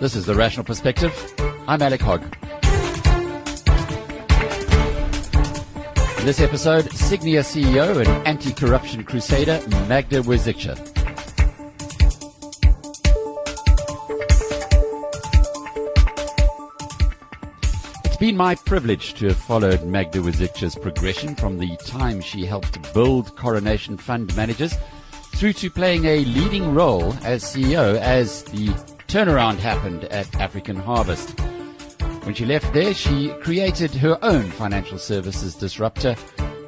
This is The Rational Perspective. I'm Alec Hogg. In this episode, Sygnia CEO and anti-corruption crusader Magda Wierzycka. Been my privilege to have followed Magda Wierzycka's progression from the time she helped build Coronation Fund Managers through to playing a leading role as CEO as the turnaround happened at African Harvest. When she left there, she created her own financial services disruptor,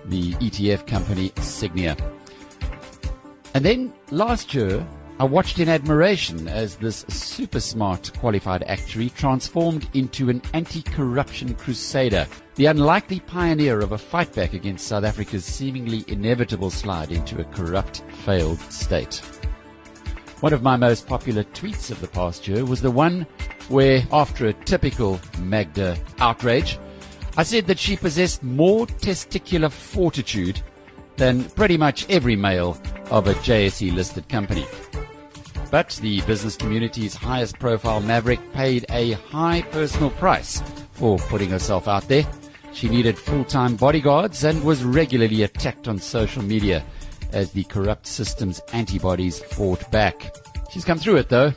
the ETF company Sygnia. And then last year, I watched in admiration as this super smart qualified actuary transformed into an anti-corruption crusader, the unlikely pioneer of a fight back against South Africa's seemingly inevitable slide into a corrupt, failed state. One of my most popular tweets of the past year was the one where, after a typical Magda outrage, I said that she possessed more testicular fortitude than pretty much every male of a JSE listed company. But the business community's highest profile maverick paid a high personal price for putting herself out there. She needed full-time bodyguards and was regularly attacked on social media as the corrupt system's antibodies fought back. She's come through it though,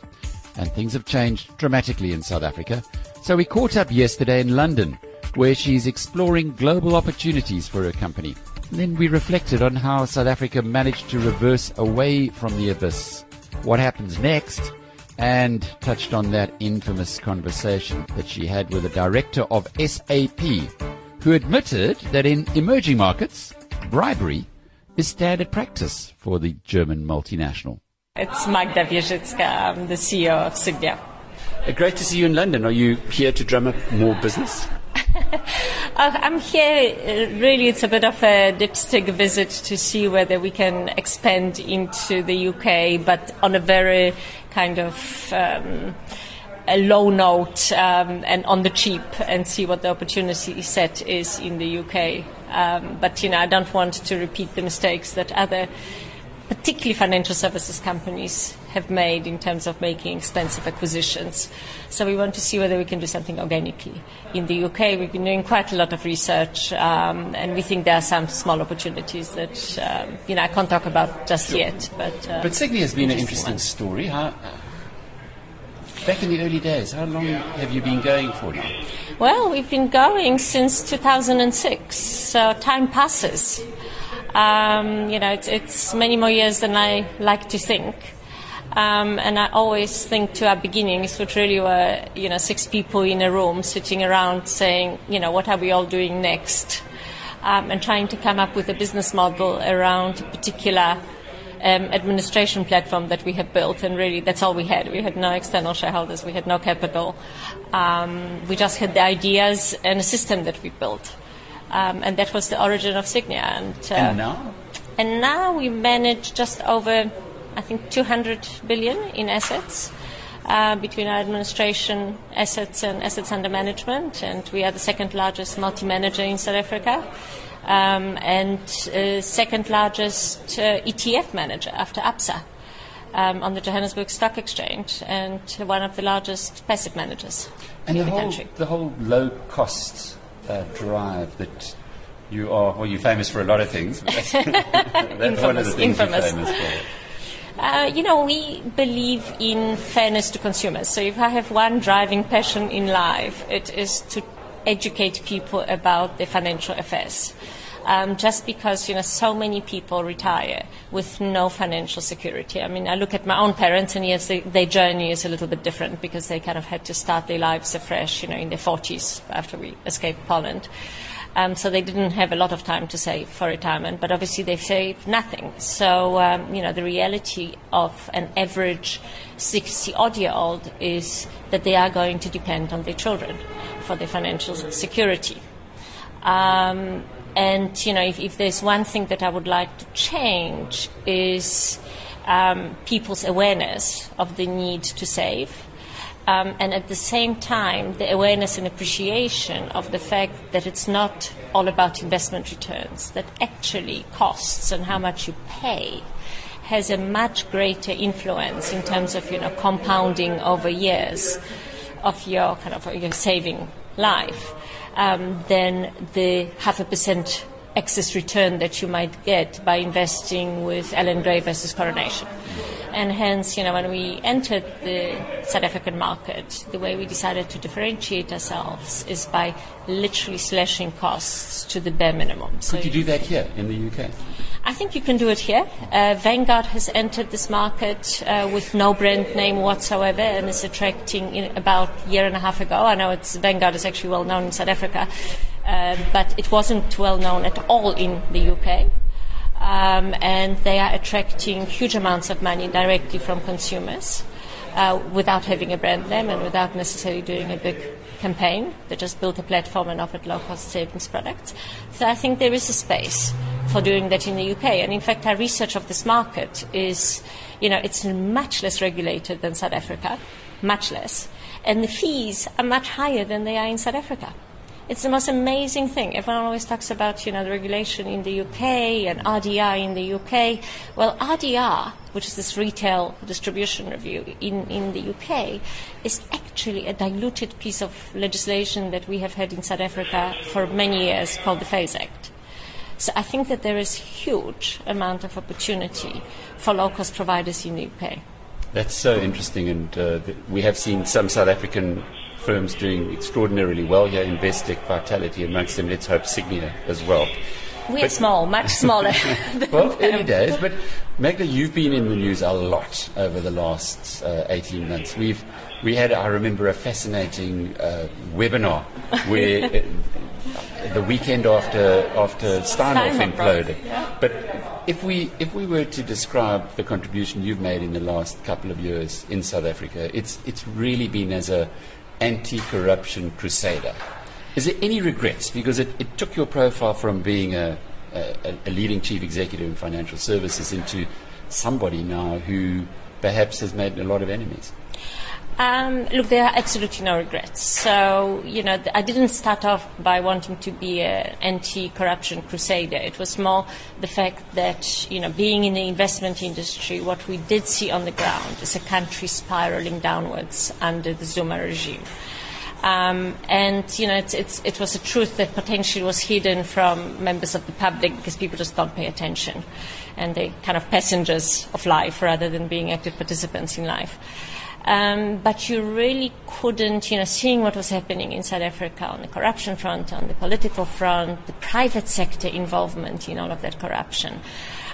and things have changed dramatically in South Africa. So we caught up yesterday in London, where she's exploring global opportunities for her company. And then we reflected on how South Africa managed to reverse away from the abyss, what happens next, and touched on that infamous conversation that she had with the director of SAP, who admitted that in emerging markets, bribery is standard practice for the German multinational. It's Magda Wierzycka, I'm the CEO of Sygnia. Uh, great to see you in London. Are you here to drum up more business? Uh, I'm here, uh, really, it's a bit of a dipstick visit to see whether we can expand into the UK, but on a very kind of um, a low note um, and on the cheap, and see what the opportunity set is in the UK. Um, but, you know, I don't want to repeat the mistakes that other particularly financial services companies have made in terms of making expensive acquisitions. So we want to see whether we can do something organically. In the UK, we've been doing quite a lot of research, um, and we think there are some small opportunities that um, you know I can't talk about just sure. yet. But uh, but Sygnia has been an interesting one. story. How, back in the early days, how long have you been going for now? Well, we've been going since 2006. So time passes. Um, you know, it's, it's, many more years than I like to think. Um, and I always think to our beginnings, which really were, you know, six people in a room sitting around saying, you know, what are we all doing next? Um, and trying to come up with a business model around a particular um, administration platform that we had built, and really that's all we had. We had no external shareholders, we had no capital. Um, we just had the ideas and a system that we built. Um, and that was the origin of Sygnia. And, uh, and now? And now we manage just over, I think, 200 billion in assets. Uh, between our administration assets and assets under management, and we are the second largest multi-manager in South Africa, um, and uh, second largest uh, ETF manager after Absa um, on the Johannesburg Stock Exchange, and one of the largest passive managers and in the, the, whole, country. The whole low costs uh, drive that you are, well, you're famous for a lot of things. that's, infamous, one of the things infamous. you're famous for. Uh, you know, we believe in fairness to consumers. So if I have one driving passion in life, it is to educate people about their financial affairs um, just because you know so many people retire with no financial security. I mean, I look at my own parents, and yes, they, their journey is a little bit different because they kind of had to start their lives afresh, you know, in their 40s after we escaped Poland. Um, so they didn't have a lot of time to save for retirement, but obviously they saved nothing. So, um, you know, the reality of an average 60 odd year old is that they are going to depend on their children for their financial security. Um, and you know, if, if, there's one thing that I would like to change is um, people's awareness of the need to save, Um, and at the same time, the awareness and appreciation of the fact that it's not all about investment returns, that actually costs and how much you pay has a much greater influence in terms of you know compounding over years of your kind of your saving life um, than the half a percent excess return that you might get by investing with Allan Gray versus Coronation. And hence, you know, when we entered the South African market, the way we decided to differentiate ourselves is by literally slashing costs to the bare minimum. So Could you do that here in the UK? I think you can do it here. Uh, Vanguard has entered this market uh, with no brand name whatsoever and is attracting in about a year and a half ago. I know it's Vanguard is actually well known in South Africa, uh, but it wasn't well known at all in the UK um, and they are attracting huge amounts of money directly from consumers uh, without having a brand name and without necessarily doing a big campaign. They just built a platform and offered low cost savings products. So I think there is a space for doing that in the UK. And in fact, our research of this market is, you know, it's much less regulated than South Africa, much less. And the fees are much higher than they are in South Africa. It's the most amazing thing. Everyone always talks about, you know, the regulation in the UK and RDR in the UK. Well, RDR, which is this retail distribution review in, in the UK, is actually a diluted piece of legislation that we have had in South Africa for many years called the FAIS Act. So I think that there is huge amount of opportunity for low-cost providers in the UK. That's so interesting, and uh, we have seen some South African firms doing extraordinarily well here, Investec, Vitality, amongst them, let's hope Sygnia as well. We're but, small, much smaller. well, early days, but Magda, you've been in the news a lot over the last uh, 18 months. We've, we had, I remember, a fascinating uh, webinar where uh, the weekend after, after Steinhoff imploded. Yeah. But if we, if we were to describe the contribution you've made in the last couple of years in South Africa, it's, it's really been as a anti corruption crusader. Is there any regrets? Because it, it took your profile from being a, a, a, leading chief executive in financial services into somebody now who perhaps has made a lot of enemies. Um, look, there are absolutely no regrets. So, you know, I didn't start off by wanting to be an anti-corruption crusader. It was more the fact that, you know, being in the investment industry, what we did see on the ground is a country spiraling downwards under the Zuma regime. Um, and you know, it's, it's, it was a truth that potentially was hidden from members of the public because people just don't pay attention, and they're kind of passengers of life rather than being active participants in life. Um, but you really couldn't, you know, seeing what was happening in South Africa on the corruption front, on the political front, the private sector involvement in all of that corruption.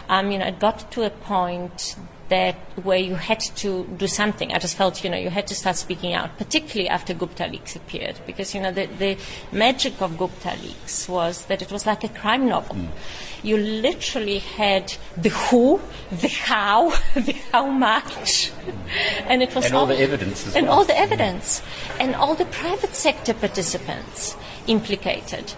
Um, you know, it got to a point that where you had to do something. I just felt, you know, you had to start speaking out, particularly after Gupta leaks appeared, because you know the, the magic of Gupta leaks was that it was like a crime novel. Mm. You literally had the who, the how, the how much, and it was and all, all the evidence and well. all the evidence, and all the private sector participants implicated.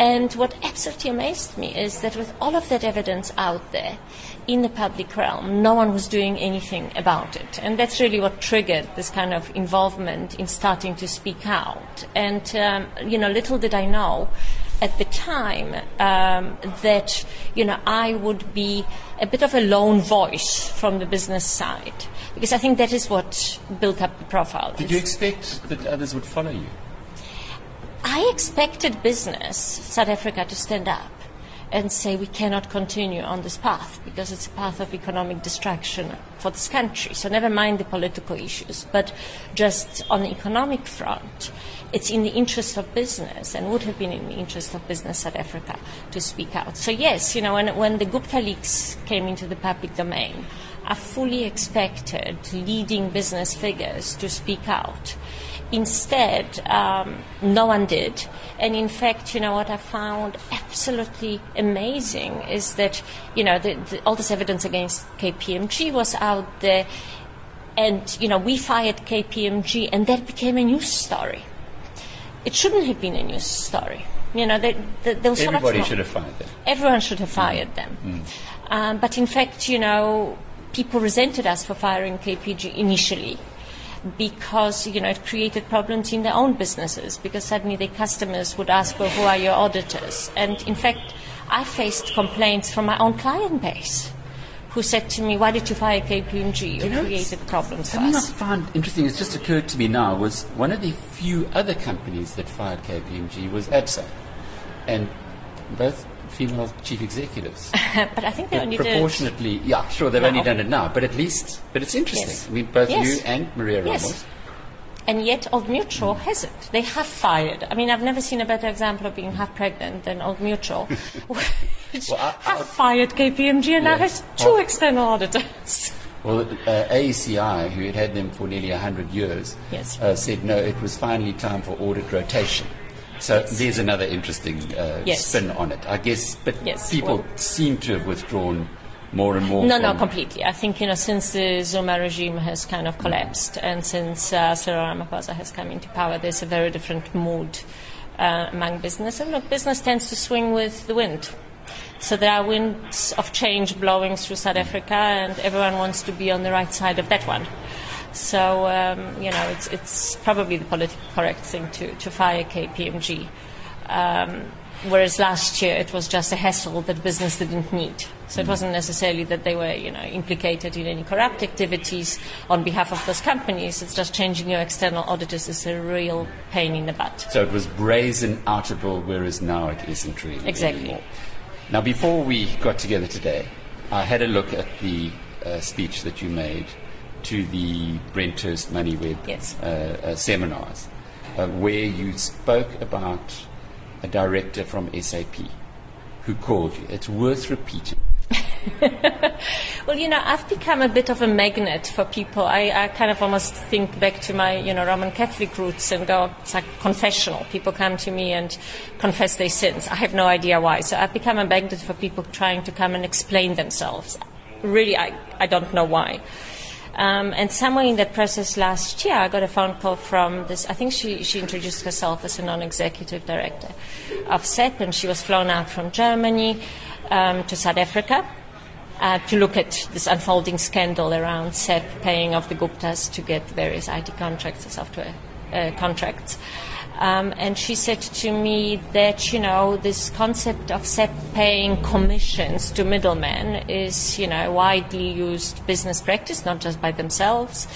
And what absolutely amazed me is that with all of that evidence out there in the public realm, no one was doing anything about it. And that's really what triggered this kind of involvement in starting to speak out. And, um, you know, little did I know at the time um, that you know I would be a bit of a lone voice from the business side because I think that is what built up the profile. Did you expect that others would follow you? I expected business, South Africa, to stand up and say we cannot continue on this path because it's a path of economic destruction for this country. So never mind the political issues, but just on the economic front, it's in the interest of business and would have been in the interest of business South Africa to speak out. So yes, you know, when, when the Gupta leaks came into the public domain, I fully expected leading business figures to speak out. Instead, um, no one did. And in fact, you know, what I found absolutely amazing is that, you know, the, the, all this evidence against KPMG was out there. And, you know, we fired KPMG, and that became a news story. It shouldn't have been a news story. You know, they, they, there was Everybody so should have fired them. Everyone should have fired mm. them. Mm. Um, but in fact, you know, people resented us for firing KPG initially because you know it created problems in their own businesses because suddenly their customers would ask, "Well, who are your auditors?" And in fact, I faced complaints from my own client base who said to me, "Why did you fire KPMG? You, You know, created problems for Something I found interesting, it's just occurred to me now, was one of the few other companies that fired KPMG was ABSA. And both female chief executives. but I think they But only did. proportionately, yeah, sure, they've only done it now, but at least, but it's interesting. Yes. I mean, both Yes. you and Maria Ramos. Yes. And yet, Old Mutual hasn't. They have fired. I mean, I've never seen a better example of being half pregnant than Old Mutual, which Well, I- I- have fired KPMG and now Yes. has two Well- external auditors. Well, uh, AECI, who had had them for nearly 100 years, Yes. uh, said no, it was finally time for audit rotation. So there's another interesting uh, Yes. spin on it, I guess. But Yes, people well- seem to have withdrawn more and more. No, no, completely. I think, you know, since the Zuma regime has kind of collapsed and since uh, Cyril Ramaphosa has come into power, there's a very different mood uh, among business. And look, business tends to swing with the wind. So there are winds of change blowing through South Africa, and everyone wants to be on the right side of that one. So, um, you know, it's, it's probably the politically correct thing to, to fire KPMG. Um, whereas last year it was just a hassle that business didn't need. So it wasn't necessarily that they were, you know, implicated in any corrupt activities on behalf of those companies. It's just changing your external auditors is a real pain in the butt. So it was brazen outable, whereas now it isn't really Exactly. anymore. Now, before we got together today, I had a look at the uh, speech that you made to the Brenthurst MoneyWeb Yes. uh, uh, seminars, uh, where you spoke about a director from SAP who called you. It's worth repeating. Well, you know, I've become a bit of a magnet for people. I, I kind of almost think back to my, you know, Roman Catholic roots and go, it's like confessional. People come to me and confess their sins. I have no idea why. So I've become a magnet for people trying to come and explain themselves. Really, I, I don't know why. Um, and somewhere in that process last year, I got a phone call from this. I think she, she introduced herself as a non executive director of SAP, and she was flown out from Germany um, to South Africa uh, to look at this unfolding scandal around SAP paying off the Guptas to get various IT contracts and software uh, contracts. Um, and she said to me that, you know, this concept of SAP paying commissions to middlemen is, you know, widely used business practice, not just by themselves.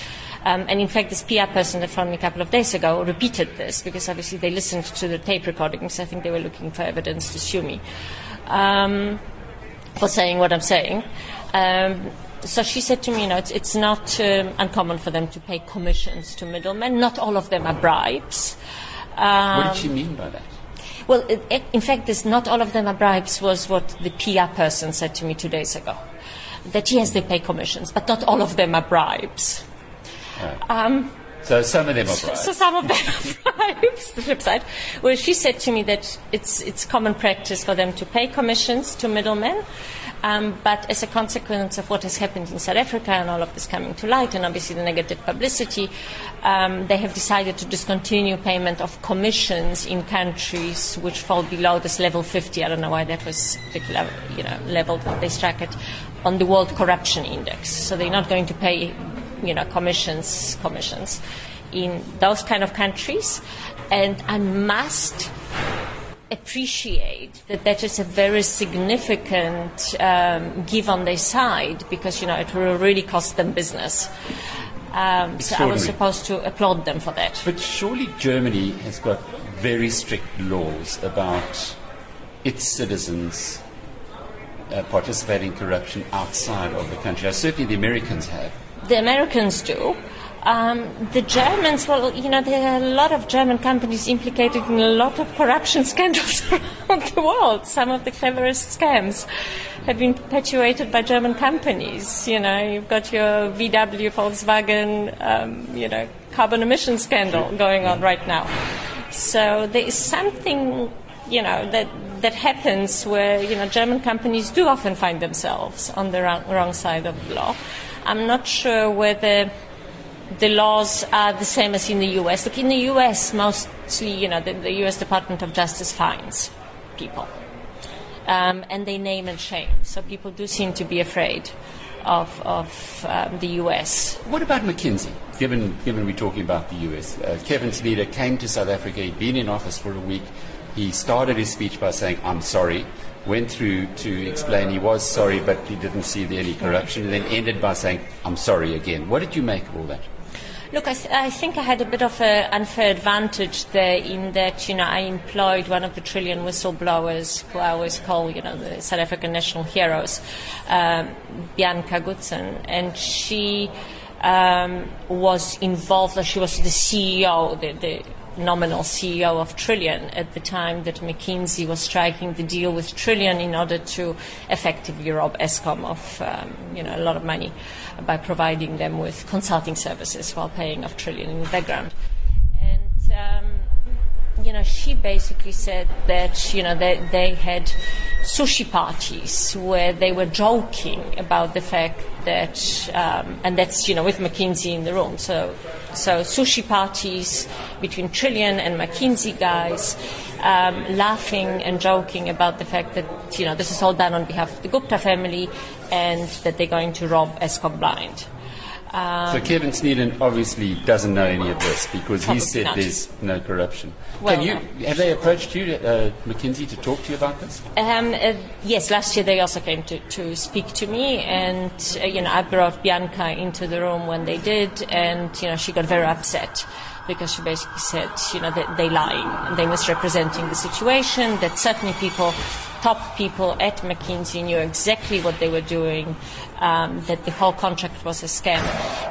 Um, and in fact, this PR person that phoned me a couple of days ago repeated this because obviously they listened to the tape recordings. I think they were looking for evidence to sue me. Um, for saying what I'm saying. Um, so she said to me, you know, it's, it's not um, uncommon for them to pay commissions to middlemen. Not all of them are bribes. Um, What did she mean by that? well, it, in fact, this not all of them are bribes was what the PR person said to me two days ago. That yes, they pay commissions, but not all of them are bribes. So some of them are bribes. So some of them are bribes, the flip side. Well, she said to me that it's, it's common practice for them to pay commissions to middlemen, um, but as a consequence of what has happened in South Africa and all of this coming to light, and obviously the negative publicity, um, they have decided to discontinue payment of commissions in countries which fall below this level 50. I don't know why that was particular, you know, leveled, but they struck it on the World Corruption Index. So they're not going to pay you know, commissions, commissions in those kind of countries. And I must appreciate that that is a very significant um, give on their side because, you know, it will really cost them business. Um, so I was supposed to applaud them for that. But surely Germany has got very strict laws about its citizens uh, participating in corruption outside of the country. Uh, certainly the Americans have. The Americans do. Um, the Germans, well, you know, there are a lot of German companies implicated in a lot of corruption scandals around the world. Some of the cleverest scams have been perpetuated by German companies. You know, you've got your VW, Volkswagen, um, you know, carbon emission scandal going on right now. So there is something, you know, that that happens where you know German companies do often find themselves on the wrong, wrong side of the law. I'm not sure whether the laws are the same as in the US. Look, in the US, mostly, you know, the, the US Department of Justice fines people. Um, and they name and shame. So people do seem to be afraid of, of um, the US. What about McKinsey? Given, given we're talking about the US, uh, Kevin Sneader came to South Africa, he'd been in office for a week. He started his speech by saying, I'm sorry, went through to explain he was sorry, but he didn't see any corruption, and then ended by saying, I'm sorry again. What did you make of all that? Look, I, th- I, think I had a bit of an unfair advantage there in that, you know, I employed one of the Trillian whistleblowers who I always call, you know, the South African national heroes, um, Bianca Goodson, and she um, was involved, she was the CEO, the, the nominal CEO of Trillian at the time that McKinsey was striking the deal with Trillian in order to effectively rob Eskom of um, you know, a lot of money by providing them with consulting services while paying off Trillian in the background. And um, you know, she basically said that you know they, they had sushi parties where they were joking about the fact that, um, and that's you know with McKinsey in the room. So, so sushi parties between Trillian and McKinsey guys, um, laughing and joking about the fact that you know this is all done on behalf of the Gupta family, and that they're going to rob Eskom blind. Um, so Kevin Sneader obviously doesn't know any of this because he said not. there's no corruption. Well, Can you no. have they approached you, uh, McKinsey, to talk to you about this? Um, uh, yes, last year they also came to, to speak to me, and uh, you know I brought Bianca into the room when they did, and you know she got very upset because she basically said, you know, that they lying and they misrepresenting the situation. That certainly people, top people at McKinsey knew exactly what they were doing. Um, that the whole contract was a scam.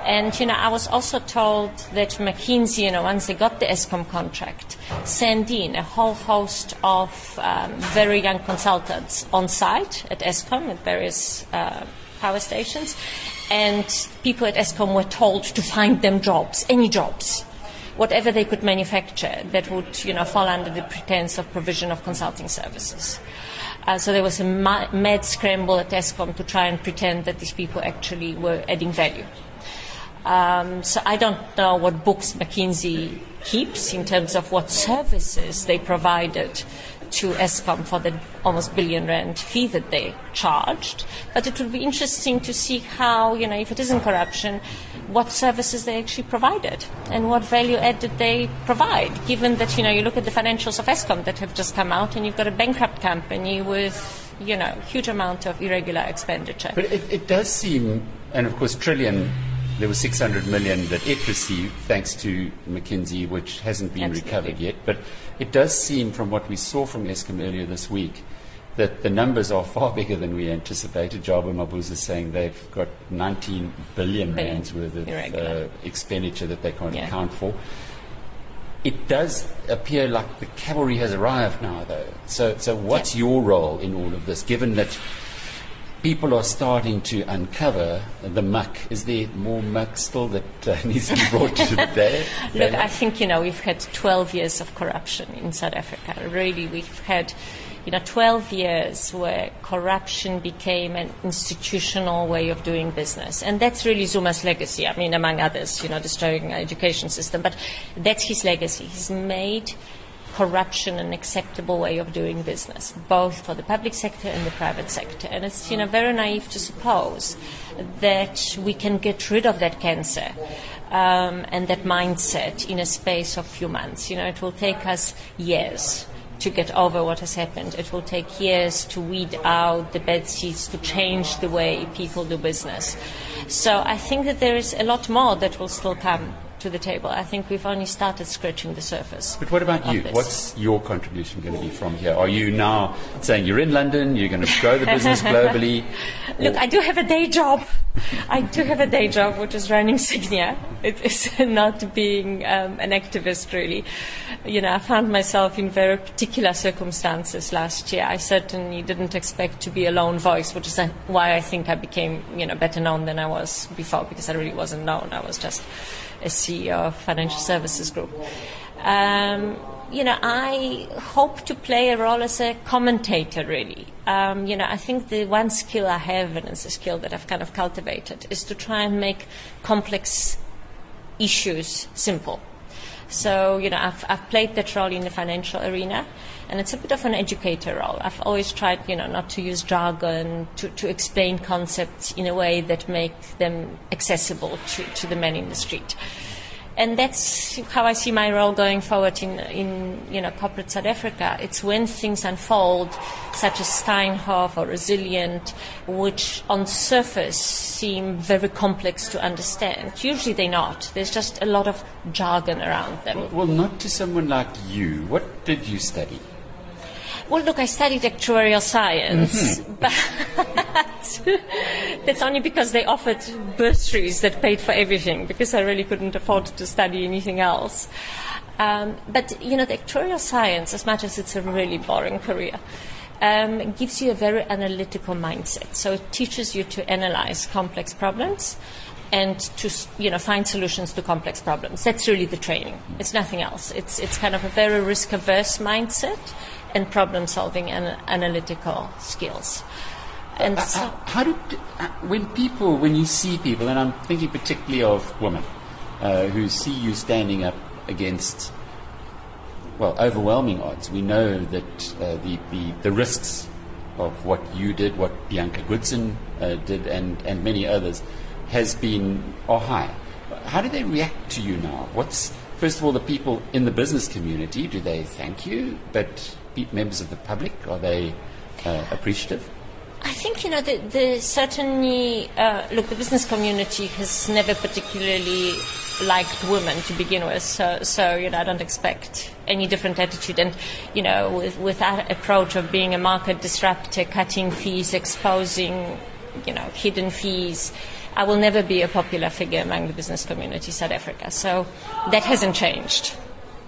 And, you know, I was also told that McKinsey, you know, once they got the Eskom contract, sent in a whole host of um, very young consultants on site at Eskom at various uh, power stations. And people at Eskom were told to find them jobs, any jobs whatever they could manufacture that would you know, fall under the pretense of provision of consulting services. Uh, so there was a ma- mad scramble at Eskom to try and pretend that these people actually were adding value. Um, so I don't know what books McKinsey keeps in terms of what services they provided to Eskom for the almost billion rand fee that they charged. But it would be interesting to see how, you know, if it isn't corruption, what services they actually provided and what value add did they provide, given that, you know, you look at the financials of Eskom that have just come out and you've got a bankrupt company with, you know, huge amount of irregular expenditure. But it, it does seem, and of course, Trillian there was 600 million that it received thanks to McKinsey, which hasn't been Absolutely. recovered yet. But it does seem, from what we saw from Eskom earlier this week, that the numbers are far bigger than we anticipated. Jabu Mabuza is saying they've got 19 billion rands worth of uh, expenditure that they can't Yeah. account for. It does appear like the cavalry has arrived now, though. So, so what's your role in all of this, given that people are starting to uncover the muck. Is there more muck still that uh, needs to be brought to the day? Look, I think, you know, we've had 12 years of corruption in South Africa. Really, we've had, you know, 12 years where corruption became an institutional way of doing business. And that's really Zuma's legacy. I mean, among others, you know, destroying our education system. But that's his legacy. He's made corruption an acceptable way of doing business, both for the public sector and the private sector. And it's you know very naive to suppose that we can get rid of that cancer um, and that mindset in a space of a few months. You know, it will take us years to get over what has happened. It will take years to weed out the bad seeds, to change the way people do business. So I think that there is a lot more that will still come to the table. I think we've only started scratching the surface. But what about you? this. What's your contribution going to be from here? Are you now saying you're in London, you're going to grow the business globally? Look, I do have a day job. I do have a day job, which is running Sygnia. It is not being um, an activist, really. You know, I found myself in very particular circumstances last year. I certainly didn't expect to be a lone voice, which is uh, why I think I became, you know, better known than I was before, because I really wasn't known. I was just a CEO of financial services group. Um, you know, I hope to play a role as a commentator, really. Um, you know, I think the one skill I have, and it's a skill that I've kind of cultivated, is to try and make complex issues simple. So, you know, I've, I've played that role in the financial arena, and it's a bit of an educator role. I've always tried, you know, not to use jargon, to, to explain concepts in a way that make them accessible to, to the man in the street and that's how I see my role going forward in, in you know, corporate South Africa. It's when things unfold, such as Steinhoff or Resilient, which on surface seem very complex to understand. Usually they're not. There's just a lot of jargon around them. Well, well not to someone like you. What did you study? Well, look, I studied actuarial science, mm-hmm. but that's only because they offered bursaries that paid for everything, because I really couldn't afford to study anything else. Um, but, you know, the actuarial science, as much as it's a really boring career, um, gives you a very analytical mindset. So it teaches you to analyze complex problems and to you know find solutions to complex problems. That's really the training. It's nothing else. It's it's kind of a very risk averse mindset and problem solving and analytical skills. And uh, uh, so how do uh, when people when you see people and I'm thinking particularly of women uh, who see you standing up against well overwhelming odds. We know that uh, the, the the risks of what you did, what Bianca Goodson uh, did, and and many others has been are high. How do they react to you now? What's first of all the people in the business community? Do they thank you? But members of the public? Are they uh, appreciative? I think you know the, the certainly uh, look the business community has never particularly liked women to begin with, so so you know I don't expect any different attitude. And you know with with that approach of being a market disruptor, cutting fees, exposing you know hidden fees, I will never be a popular figure among the business community South Africa. So that hasn't changed.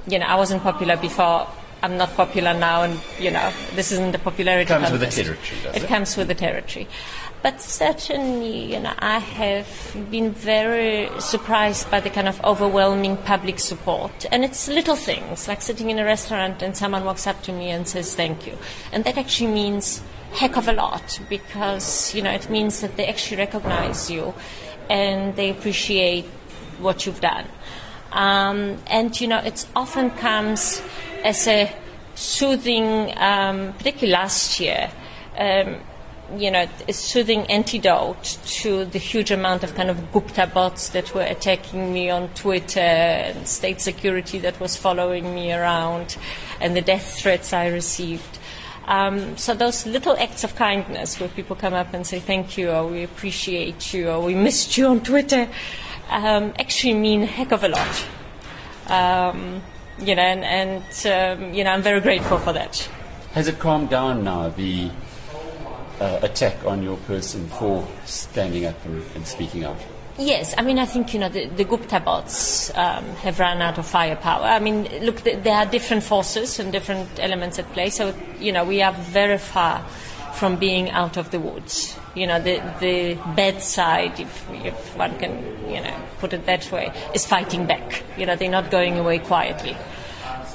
You know I wasn't popular before I'm not popular now, and you know this isn't the popularity. It comes contest. with the territory. It, it comes with the territory. But certainly, you know, I have been very surprised by the kind of overwhelming public support. And it's little things, like sitting in a restaurant and someone walks up to me and says thank you. And that actually means heck of a lot because, you know, it means that they actually recognize you and they appreciate what you've done. Um, and, you know, it often comes as a soothing, um, particularly last year, um, you know, a soothing antidote to the huge amount of kind of Gupta bots that were attacking me on Twitter and state security that was following me around and the death threats I received. Um, so those little acts of kindness where people come up and say thank you or we appreciate you or we missed you on Twitter um, actually mean a heck of a lot. Um, you know, and, and um, you know, I'm very grateful for that. Has it calmed down now, the uh, attack on your person for standing up and, and, speaking out? Yes, I mean, I think, you know, the, the Gupta bots um, have run out of firepower. I mean, look, there are different forces and different elements at play, so, you know, we are very far from being out of the woods. You know, the, the bad side, if, if one can, you know, put it that way, is fighting back. You know, they're not going away quietly.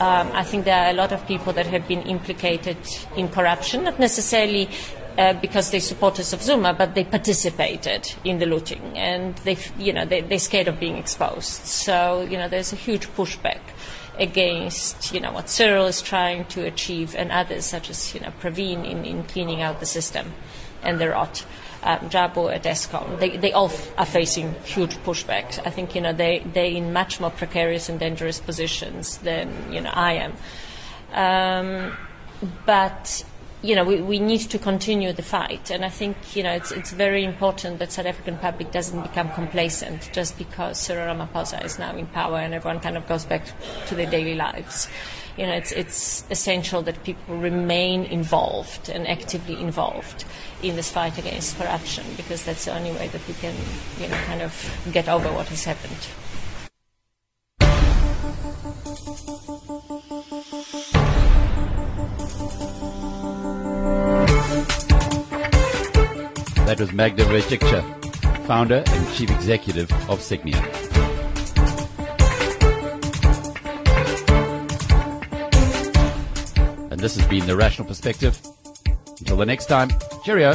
Um, I think there are a lot of people that have been implicated in corruption, not necessarily uh, because they're supporters of Zuma, but they participated in the looting, and they, you know, they, they're scared of being exposed. So, you know, there's a huge pushback against you know what Cyril is trying to achieve and others such as you know Pravin in, in cleaning out the system and the rot. Um, Jabu at Eskom, they, they all f- are facing huge pushbacks. I think you know they they're in much more precarious and dangerous positions than you know I am. Um, but you know, we, we need to continue the fight. And I think, you know, it's, it's very important that South African public doesn't become complacent just because Cyril Ramaphosa is now in power and everyone kind of goes back to their daily lives. You know, it's, it's essential that people remain involved and actively involved in this fight against corruption because that's the only way that we can, you know, kind of get over what has happened. Was Magda Wierzycka, founder and chief executive of Sygnia. And this has been The Rational Perspective. Until the next time, cheerio.